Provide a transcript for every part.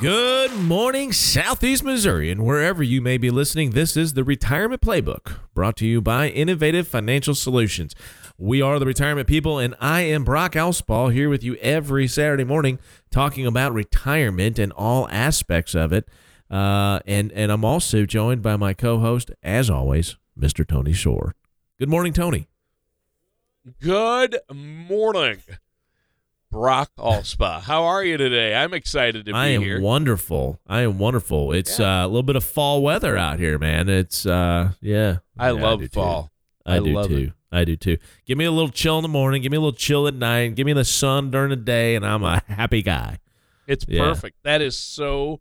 Good morning, Southeast Missouri, and wherever you may be listening. This is the Retirement Playbook brought to you by Innovative Financial Solutions. We are the retirement people, and I am Brock Allspa here with you every Saturday morning talking about retirement and all aspects of it. Uh, and, and I'm also joined by my co host, as always, Mr. Tony Shore. Good morning, Tony. Good morning. Brock Allspa. How are you today? I'm excited to be here. I am here. wonderful. I am wonderful. It's uh, a little bit of fall weather out here, man. It's uh, yeah. I Yeah, love too. fall. I, I do too. it. I do too. Give me a little chill in the morning. Give me a little chill at night. Give me the sun during the day, and I'm a happy guy. It's Yeah. perfect. That is so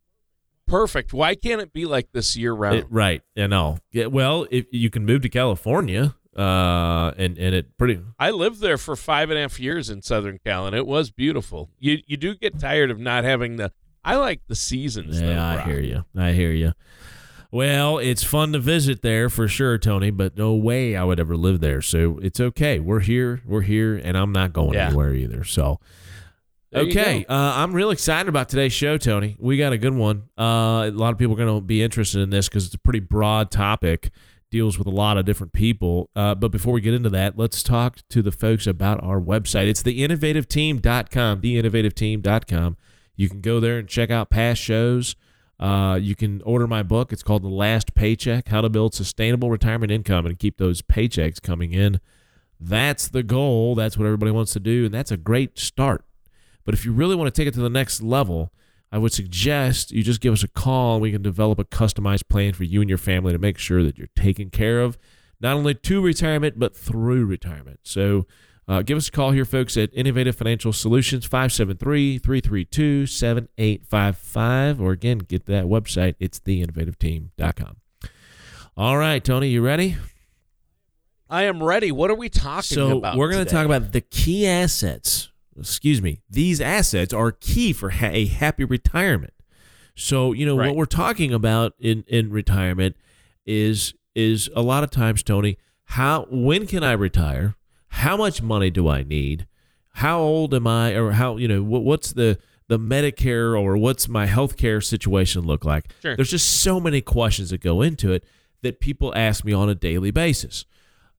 perfect. Why can't it be like this year round? It- right. You know. Yeah, well, if you can move to California, uh, and and it pretty. I lived there for five and a half years in Southern Cal, and it was beautiful. You you do get tired of not having the. I like the seasons. though, Yeah, I Brock. hear you. I hear you. Well, it's fun to visit there for sure, Tony. But no way I would ever live there. So it's okay. We're here. We're here, and I'm not going Yeah. anywhere either. So. There Okay, uh, I'm real excited about today's show, Tony. We got a good one. Uh, a lot of people are going to be interested in this because it's a pretty broad topic, deals with a lot of different people. Uh, but before we get into that, let's talk to the folks about our website. It's theinnovativeteam.com, theinnovativeteam.com. You can go there and check out past shows. Uh, you can order my book. It's called The Last Paycheck How to Build Sustainable Retirement Income and Keep Those Paychecks Coming In. That's the goal. That's what everybody wants to do. And that's a great start. But if you really want to take it to the next level, I would suggest you just give us a call and we can develop a customized plan for you and your family to make sure that you're taken care of, not only to retirement, but through retirement. So uh, give us a call here, folks, at Innovative Financial Solutions, 573 332 7855. Or again, get to that website. It's theinnovativeteam.com. All right, Tony, you ready? I am ready. What are we talking so about? we're going to talk about the key assets. Excuse me. These assets are key for ha- a happy retirement. So you know Right. what we're talking about in in retirement is is a lot of times, Tony. How when can I retire? How much money do I need? How old am I? Or how you know what, what's the the Medicare or what's my health care situation look like? Sure. There's just so many questions that go into it that people ask me on a daily basis.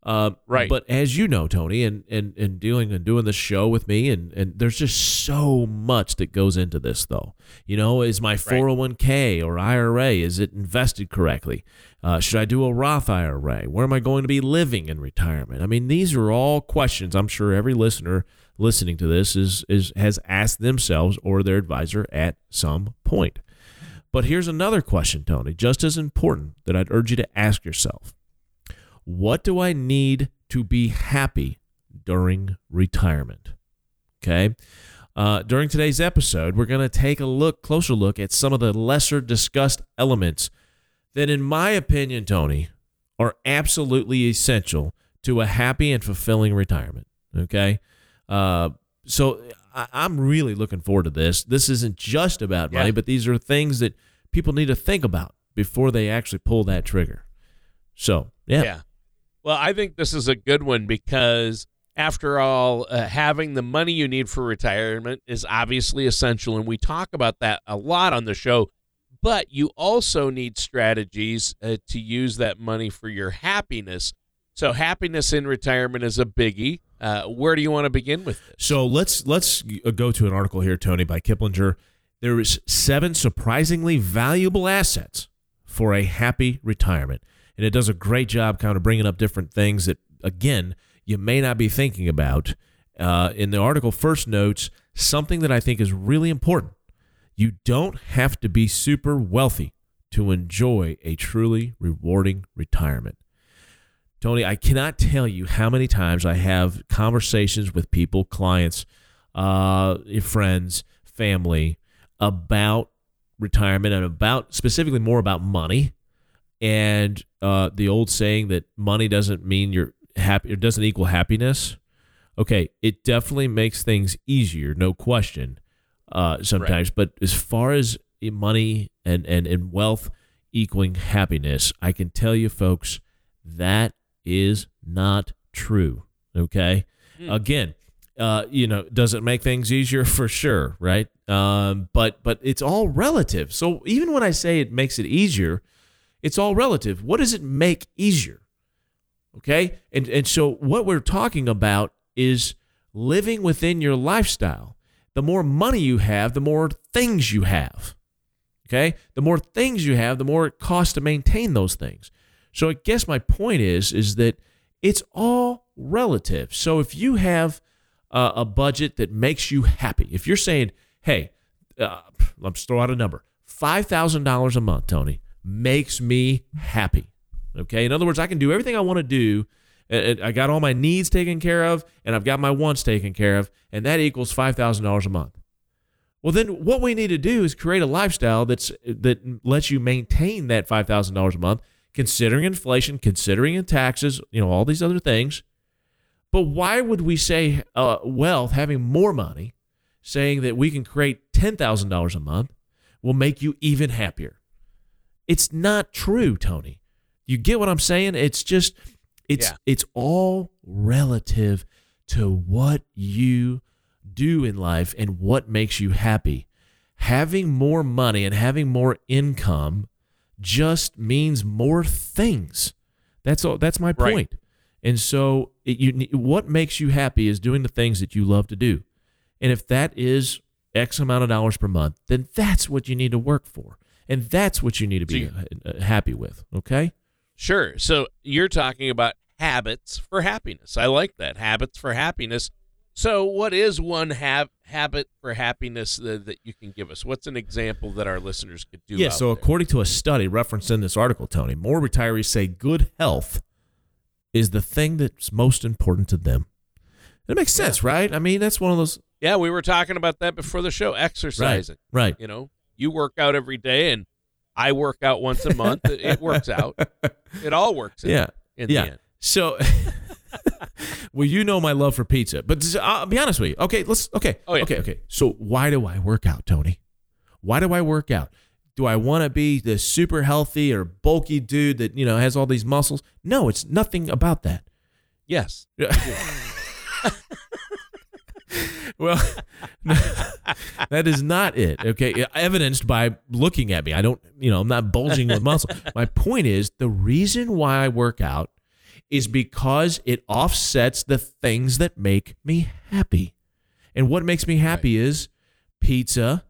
Um, Right. But as you know, Tony, and, and, and dealing and doing this show with me, and, and there's just so much that goes into this, though. You know, is my 401k or IRA, is it invested correctly? Uh, should I do a Roth IRA? Where am I going to be living in retirement? I mean, these are all questions I'm sure every listener listening to this is, is has asked themselves or their advisor at some point. But here's another question, Tony, just as important that I'd urge you to ask yourself. What do I need to be happy during retirement? Okay. Uh, during today's episode, we're going to take a look, closer look at some of the lesser discussed elements that, in my opinion, Tony, are absolutely essential to a happy and fulfilling retirement. Okay. Uh, so I, I'm really looking forward to this. This isn't just about money, Yeah. but these are things that people need to think about before they actually pull that trigger. So, yeah. Yeah. Well, I think this is a good one because, after all, uh, having the money you need for retirement is obviously essential. And we talk about that a lot on the show. But you also need strategies uh, to use that money for your happiness. So, happiness in retirement is a biggie. Uh, where do you want to begin with this? So let's let's go to an article here, Tony, by Kiplinger. There is seven surprisingly valuable assets for a happy retirement, and it does a great job kind of bringing up different things that again you may not be thinking about uh, in the article first notes something that I think is really important. You don't have to be super wealthy to enjoy a truly rewarding retirement. Tony, I cannot tell you how many times I have conversations with people, clients, uh, friends, family about retirement and about specifically more about money and uh, the old saying that money doesn't mean you're happy it doesn't equal happiness okay it definitely makes things easier no question uh, sometimes right. but as far as money and, and, and wealth equaling happiness i can tell you folks that is not true okay mm. again uh, you know, does it make things easier for sure, right? Um, but but it's all relative. So even when I say it makes it easier, it's all relative. What does it make easier? Okay, and and so what we're talking about is living within your lifestyle. The more money you have, the more things you have. Okay, the more things you have, the more it costs to maintain those things. So I guess my point is is that it's all relative. So if you have a budget that makes you happy. If you're saying, hey, uh, let's throw out a number $5,000 a month, Tony, makes me happy. Okay. In other words, I can do everything I want to do. I got all my needs taken care of, and I've got my wants taken care of, and that equals $5,000 a month. Well, then what we need to do is create a lifestyle that's that lets you maintain that $5,000 a month, considering inflation, considering taxes, you know, all these other things but why would we say uh, wealth, having more money, saying that we can create $10,000 a month will make you even happier? It's not true, Tony. You get what I'm saying? It's just it's yeah. it's all relative to what you do in life and what makes you happy. Having more money and having more income just means more things. That's all that's my point. Right. And so, it, you, what makes you happy is doing the things that you love to do. And if that is X amount of dollars per month, then that's what you need to work for. And that's what you need to be uh, happy with. Okay? Sure. So you're talking about habits for happiness. I like that. Habits for happiness. So, what is one ha- habit for happiness that, that, you can give us? What's an example that our listeners could do? Yeah, so there? according to a study referenced in this article, Tony, more retirees say good health is the thing that's most important to them. It makes sense, yeah. right? I mean, that's one of those. Yeah, we were talking about that before the show. Exercising, right? right. You know, you work out every day, and I work out once a month. it works out. It all works. In, yeah. In yeah. So, well, you know my love for pizza, but I'll be honest with you. Okay, let's. Okay. Oh, yeah. Okay. Okay. So, why do I work out, Tony? Why do I work out? do I want to be the super healthy or bulky dude that, you know, has all these muscles? No, it's nothing about that. Yes. well, that is not it. Okay. Evidenced by looking at me. I don't, you know, I'm not bulging with muscle. My point is the reason why I work out is because it offsets the things that make me happy. And what makes me happy right. is pizza,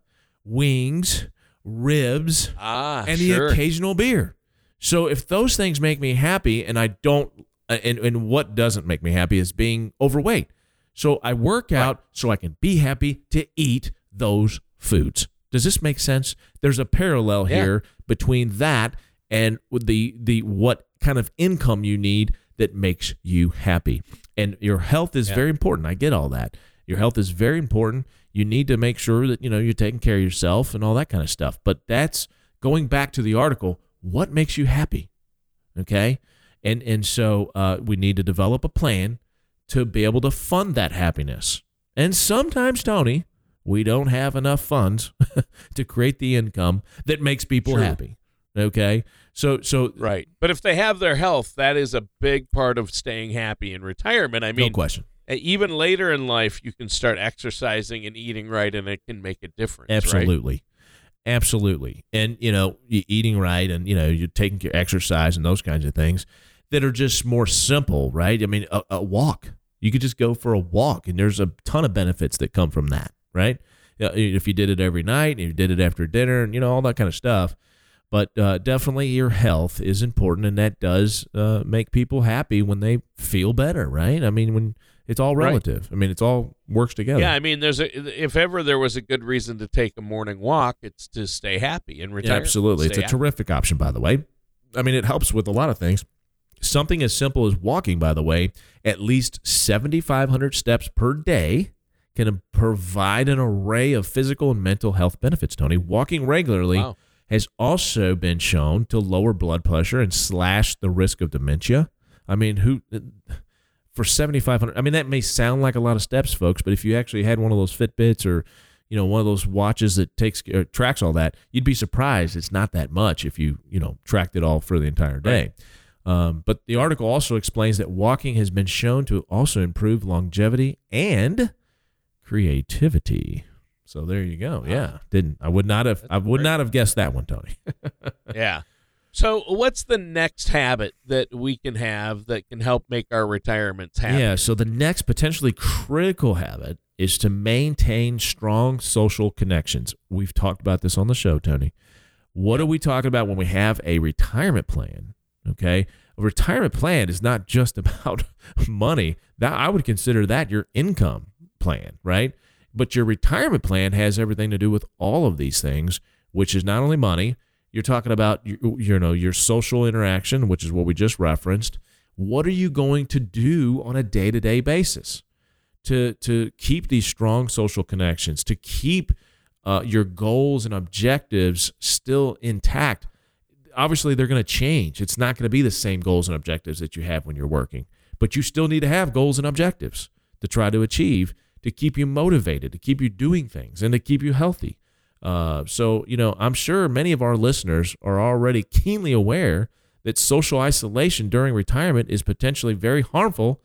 wings, ribs, ah, and sure. the occasional beer. So if those things make me happy, and I don't, uh, and, and what doesn't make me happy is being overweight. So I work out right. so I can be happy to eat those foods. Does this make sense? There's a parallel yeah. here between that and the the what kind of income you need that makes you happy. And your health is yeah. very important. I get all that. Your health is very important you need to make sure that you know you're taking care of yourself and all that kind of stuff but that's going back to the article what makes you happy okay and and so uh, we need to develop a plan to be able to fund that happiness and sometimes tony we don't have enough funds to create the income that makes people happy okay? So so right. But if they have their health that is a big part of staying happy in retirement. I mean no question even later in life you can start exercising and eating right and it can make a difference absolutely right? absolutely. And you know eating right and you know you're taking your exercise and those kinds of things that are just more simple right? I mean a, a walk. You could just go for a walk and there's a ton of benefits that come from that right if you did it every night and you did it after dinner and you know all that kind of stuff but uh, definitely your health is important and that does uh, make people happy when they feel better right i mean when It's all relative. I mean, it's all works together. Yeah, I mean, there's a if ever there was a good reason to take a morning walk, it's to stay happy and retire. Absolutely. It's a happy. terrific option, by the way. I mean, it helps with a lot of things. Something as simple as walking, by the way, at least 7,500 steps per day can provide an array of physical and mental health benefits, Tony. Walking regularly Wow. has also been shown to lower blood pressure and slash the risk of dementia. I mean, who for 7500 I mean that may sound like a lot of steps folks, but if you actually had one of those Fitbits or you know one of those watches that takes uh, tracks all that, you'd be surprised it's not that much if you, you know, tracked it all for the entire day. Um, but the article also explains that walking has been shown to also improve longevity and creativity. So there you go. Yeah, didn't I would not have I would not have guessed that one, Tony. Yeah. So, what's the next habit that we can have that can help make our retirements happen? Yeah. So the next potentially critical habit is to maintain strong social connections. We've talked about this on the show, Tony. What are we talking about when we have a retirement plan? Okay. A retirement plan is not just about money. That I would consider that your income plan, right? But your retirement plan has everything to do with all of these things, which is not only money. You're talking about you, know your social interaction, which is what we just referenced. What are you going to do on a day-to-day basis to to keep these strong social connections, to keep uh, your goals and objectives still intact? Obviously, they're going to change. It's not going to be the same goals and objectives that you have when you're working, but you still need to have goals and objectives to try to achieve to keep you motivated, to keep you doing things, and to keep you healthy. Uh, so, you know, I'm sure many of our listeners are already keenly aware that social isolation during retirement is potentially very harmful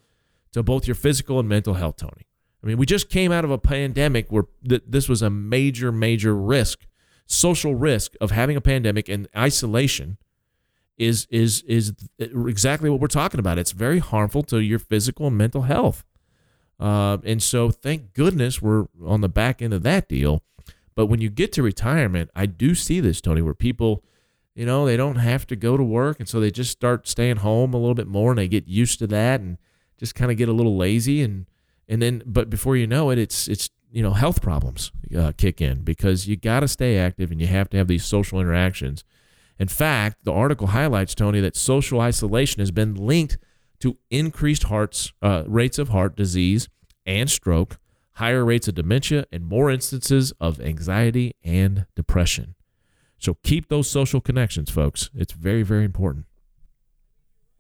to both your physical and mental health, Tony. I mean, we just came out of a pandemic where th- this was a major, major risk, social risk of having a pandemic and isolation is is is exactly what we're talking about. It's very harmful to your physical and mental health. Uh, and so, thank goodness we're on the back end of that deal. But when you get to retirement, I do see this, Tony, where people, you know, they don't have to go to work. And so they just start staying home a little bit more and they get used to that and just kind of get a little lazy. And, and then, but before you know it, it's, it's, you know, health problems uh, kick in because you got to stay active and you have to have these social interactions. In fact, the article highlights, Tony, that social isolation has been linked to increased hearts, uh, rates of heart disease and stroke, higher rates of dementia, and more instances of anxiety and depression. So keep those social connections, folks. It's very, very important.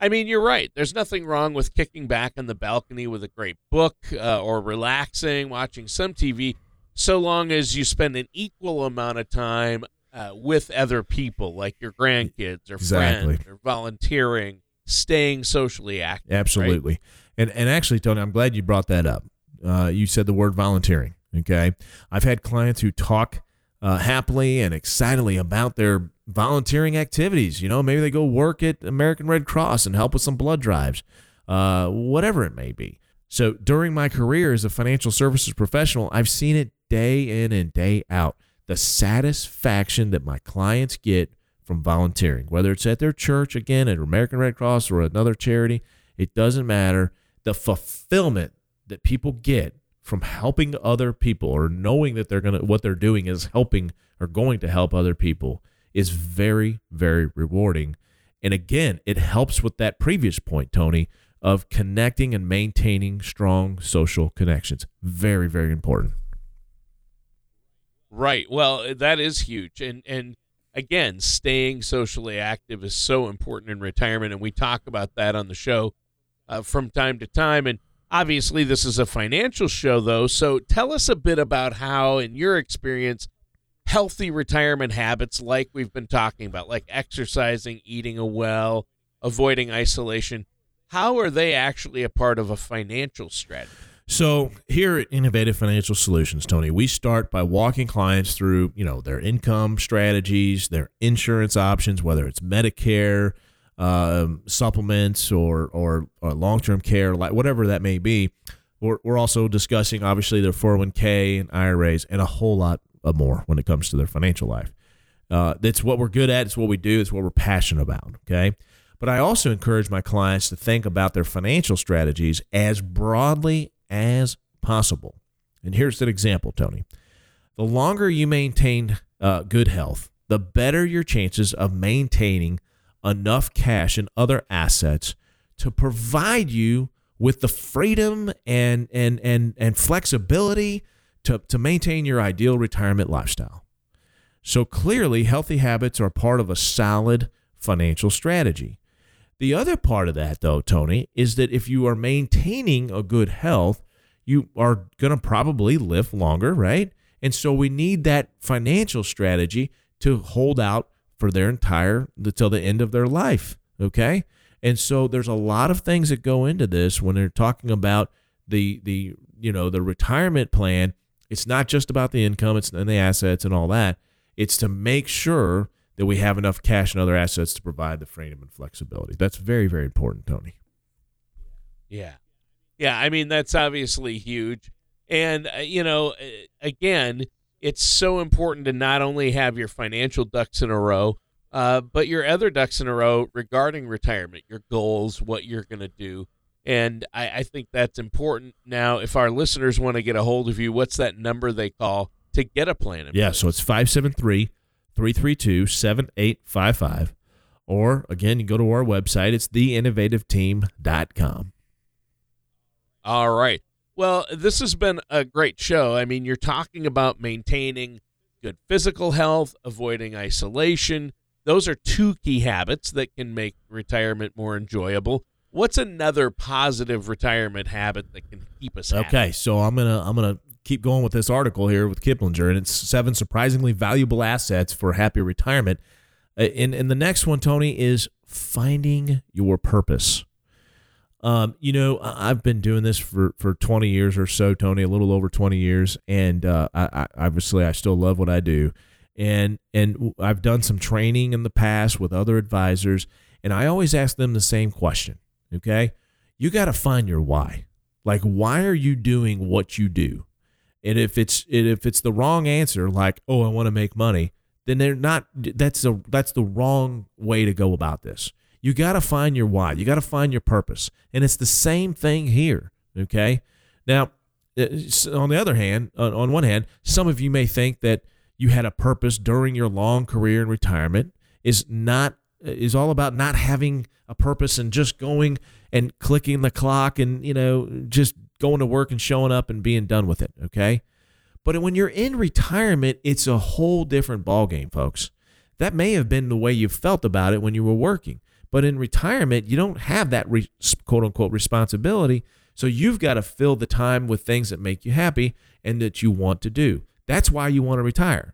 I mean, you're right. There's nothing wrong with kicking back on the balcony with a great book uh, or relaxing, watching some TV, so long as you spend an equal amount of time uh, with other people, like your grandkids or Exactly. friends, or volunteering, staying socially active. right? Absolutely. And and actually, Tony, I'm glad you brought that up. Uh, you said the word volunteering. Okay, I've had clients who talk uh, happily and excitedly about their volunteering activities. You know, maybe they go work at American Red Cross and help with some blood drives, uh, whatever it may be. So during my career as a financial services professional, I've seen it day in and day out. The satisfaction that my clients get from volunteering, whether it's at their church, again, at American Red Cross or another charity, it doesn't matter. The fulfillment that people get from helping other people or knowing that they're to, what they're doing is helping or going to help other people is very, very rewarding. And again, it helps with that previous point, Tony, of connecting and maintaining strong social connections. Very, very important. Right. Well, that is huge. And and again, staying socially active is so important in retirement and we talk about that on the show uh, from time to time and obviously this is a financial show though. So tell us a bit about how in your experience healthy retirement habits like we've been talking about like exercising, eating well, avoiding isolation, how are they actually a part of a financial strategy? So here at Innovative Financial Solutions, Tony, we start by walking clients through, you know, their income strategies, their insurance options, whether it's Medicare, um, supplements, or or, or long term care, like whatever that may be. We're, we're also discussing obviously their 401k and IRAs and a whole lot more when it comes to their financial life. Uh, that's what we're good at. It's what we do. It's what we're passionate about. Okay. But I also encourage my clients to think about their financial strategies as broadly as possible. And here's an example, Tony. The longer you maintain uh, good health, the better your chances of maintaining enough cash and other assets to provide you with the freedom and and and and flexibility to, to maintain your ideal retirement lifestyle. So clearly, healthy habits are part of a solid financial strategy. The other part of that, though, Tony, is that if you are maintaining a good health, you are going to probably live longer, right? And so we need that financial strategy to hold out for their entire until the end of their life. Okay. And so there's a lot of things that go into this when they're talking about the the you know the retirement plan. It's not just about the income, it's and the assets and all that. It's to make sure that we have enough cash and other assets to provide the freedom and flexibility. That's very, very important, Tony. Yeah. Yeah, I mean that's obviously huge. And uh, you know, uh, again, it's so important to not only have your financial ducks in a row, uh, but your other ducks in a row regarding retirement, your goals, what you're going to do. And I, I, think that's important. Now, if our listeners want to get a hold of you, what's that number they call to get a plan? yeah, so it's 573 332 7855. Or again, you go to our website, it's theinnovativeteam.com. All right. Well, this has been a great show. I mean, you're talking about maintaining good physical health, avoiding isolation. Those are two key habits that can make retirement more enjoyable. What's another positive retirement habit that can keep us happy? Okay, so I'm gonna I'm gonna keep going with this article here with Kiplinger, and it's seven surprisingly valuable assets for a happy retirement. Uh, and and the next one, Tony, is finding your purpose. Um, you know, I've been doing this for, for 20 years or so, Tony, a little over 20 years. And uh, I, I, obviously, I still love what I do. And, and I've done some training in the past with other advisors. And I always ask them the same question. Okay. You got to find your why. Like, why are you doing what you do? And if it's if it's the wrong answer, like, oh, I want to make money, then they're not. That's a that's the wrong way to go about this. You got to find your why. You got to find your purpose. And it's the same thing here. Okay. Now, uh, on the other hand, on one hand, some of you may think that you had a purpose during your long career in retirement is not is all about not having a purpose and just going and clicking the clock and you know just going to work and showing up and being done with it okay but when you're in retirement it's a whole different ballgame folks that may have been the way you felt about it when you were working but in retirement, you don't have that re- quote unquote responsibility. So you've got to fill the time with things that make you happy and that you want to do. That's why you want to retire.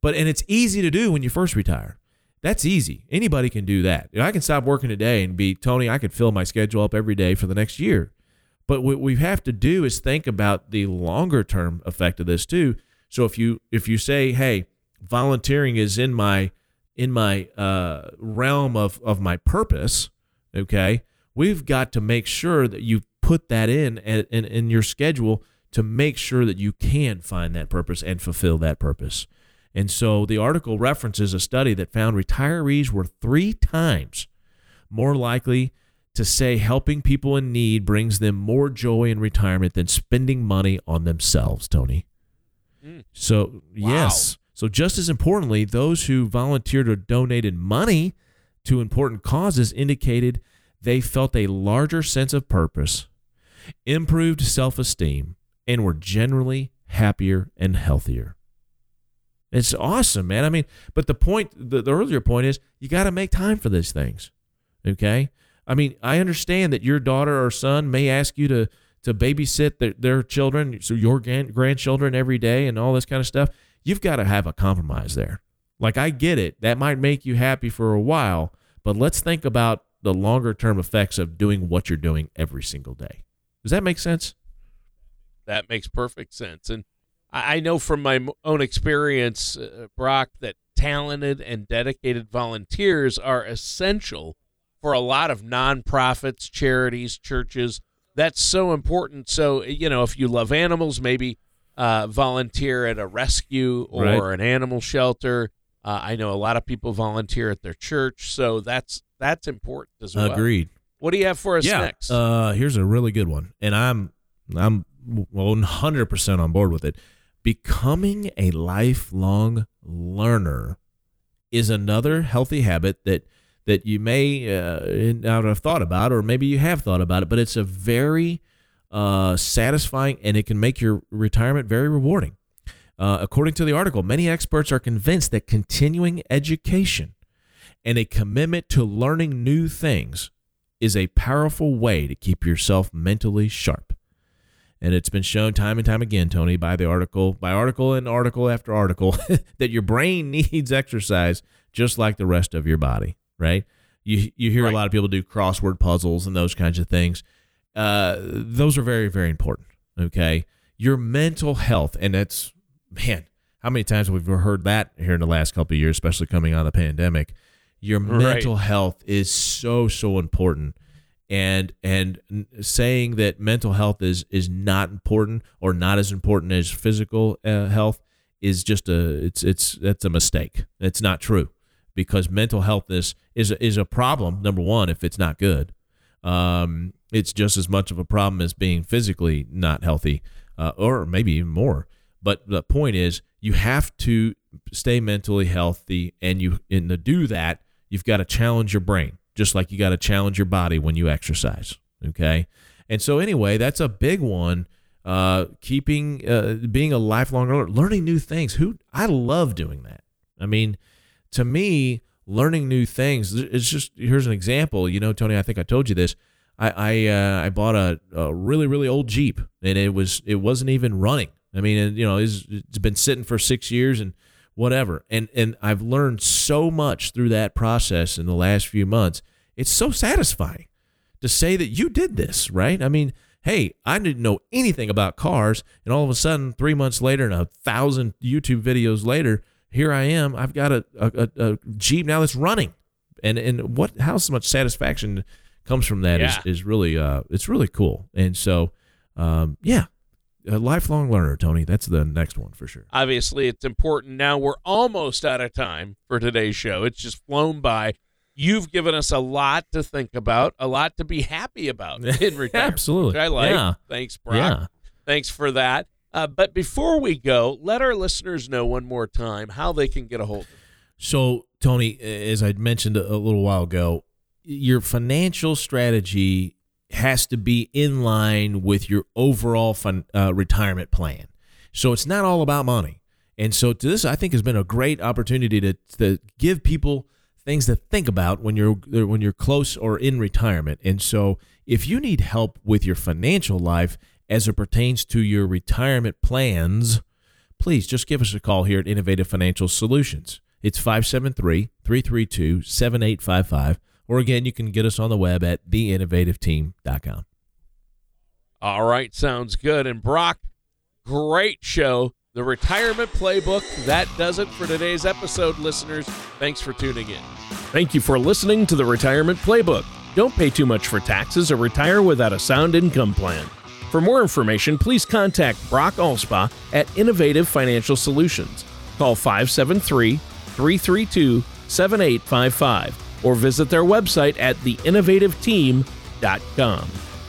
But, and it's easy to do when you first retire. That's easy. Anybody can do that. I can stop working today and be, Tony, I could fill my schedule up every day for the next year. But what we have to do is think about the longer term effect of this too. So if you if you say, hey, volunteering is in my in my uh, realm of, of my purpose, okay, we've got to make sure that you put that in, in in your schedule to make sure that you can find that purpose and fulfill that purpose. And so the article references a study that found retirees were three times more likely to say helping people in need brings them more joy in retirement than spending money on themselves, Tony. Mm. So, wow. yes. So, just as importantly, those who volunteered or donated money to important causes indicated they felt a larger sense of purpose, improved self esteem, and were generally happier and healthier. It's awesome, man. I mean, but the point, the, the earlier point is you got to make time for these things. Okay. I mean, I understand that your daughter or son may ask you to to babysit their, their children, so your grandchildren every day and all this kind of stuff you've got to have a compromise there. Like, I get it. That might make you happy for a while, but let's think about the longer term effects of doing what you're doing every single day. Does that make sense? That makes perfect sense. And I know from my own experience, uh, Brock, that talented and dedicated volunteers are essential for a lot of nonprofits, charities, churches. That's so important. So, you know, if you love animals, maybe uh, volunteer at a rescue or right. an animal shelter. Uh, I know a lot of people volunteer at their church, so that's that's important as well. Agreed. What do you have for us yeah. next? Uh, here's a really good one, and I'm I'm 100 percent on board with it. Becoming a lifelong learner is another healthy habit that that you may uh, not have thought about, or maybe you have thought about it, but it's a very uh, satisfying and it can make your retirement very rewarding. Uh, according to the article, many experts are convinced that continuing education and a commitment to learning new things is a powerful way to keep yourself mentally sharp. And it's been shown time and time again, Tony, by the article, by article and article after article, that your brain needs exercise just like the rest of your body, right? You you hear Right. a lot of people do crossword puzzles and those kinds of things. Uh, those are very very important. Okay, your mental health, and that's man, how many times have we've heard that here in the last couple of years, especially coming out of the pandemic. Your Right. mental health is so so important and and saying that mental health is is not important or not as important as physical uh, health is just a it's it's that's a mistake. It's not true because mental health is is a, problem. Number one, if it's not good, um, it's just as much of a problem as being physically not healthy, uh, or maybe even more. But the point is, you have to stay mentally healthy, and you and to do that, you've got to challenge your brain, just like you got to challenge your body when you exercise. Okay, and so anyway, that's a big one. Uh, keeping, uh, being a lifelong learner, learning new things. Who I love doing that. I mean, to me, learning new things. It's just here's an example. You know, Tony, I think I told you this. I I, uh, I bought a, a really really old Jeep, and it was it wasn't even running. I mean, it, you know, it's, it's been sitting for six years and whatever, and and I've learned so much through that process in the last few months. It's so satisfying to say that you did this, right? I mean, hey, I didn't know anything about cars, and all of a sudden, three months later, and a thousand YouTube videos later, here I am. I've got a, a, a Jeep now that's running, and and what how so much satisfaction comes from that is Yeah. is really uh it's really cool, and so um yeah, a lifelong learner, Tony. That's the next one for sure. Obviously, it's important. Now we're almost out of time for today's show. It's just flown by. You've given us a lot to think about, a lot to be happy about in retirement. Absolutely. which I like. Yeah. Thanks, Brock. Yeah. Thanks for that. Uh, but before we go, let our listeners know one more time how they can get a hold. So, Tony, as I mentioned a little while ago, your financial strategy has to be in line with your overall fun, uh, retirement plan. So it's not all about money. And so to this, I think has been a great opportunity to, to give people things to think about when you're when you're close or in retirement. And so if you need help with your financial life as it pertains to your retirement plans, please just give us a call here at Innovative Financial Solutions. It's 573 332 7855. Or again, you can get us on the web at theinnovativeteam.com. All right, sounds good. And Brock, great show. The retirement playbook. That does it for today's episode, listeners. Thanks for tuning in. Thank you for listening to the Retirement Playbook. Don't pay too much for taxes or retire without a sound income plan. For more information, please contact Brock Allspa at Innovative Financial Solutions. Call 573 332 7855 or visit their website at theinnovativeteam.com.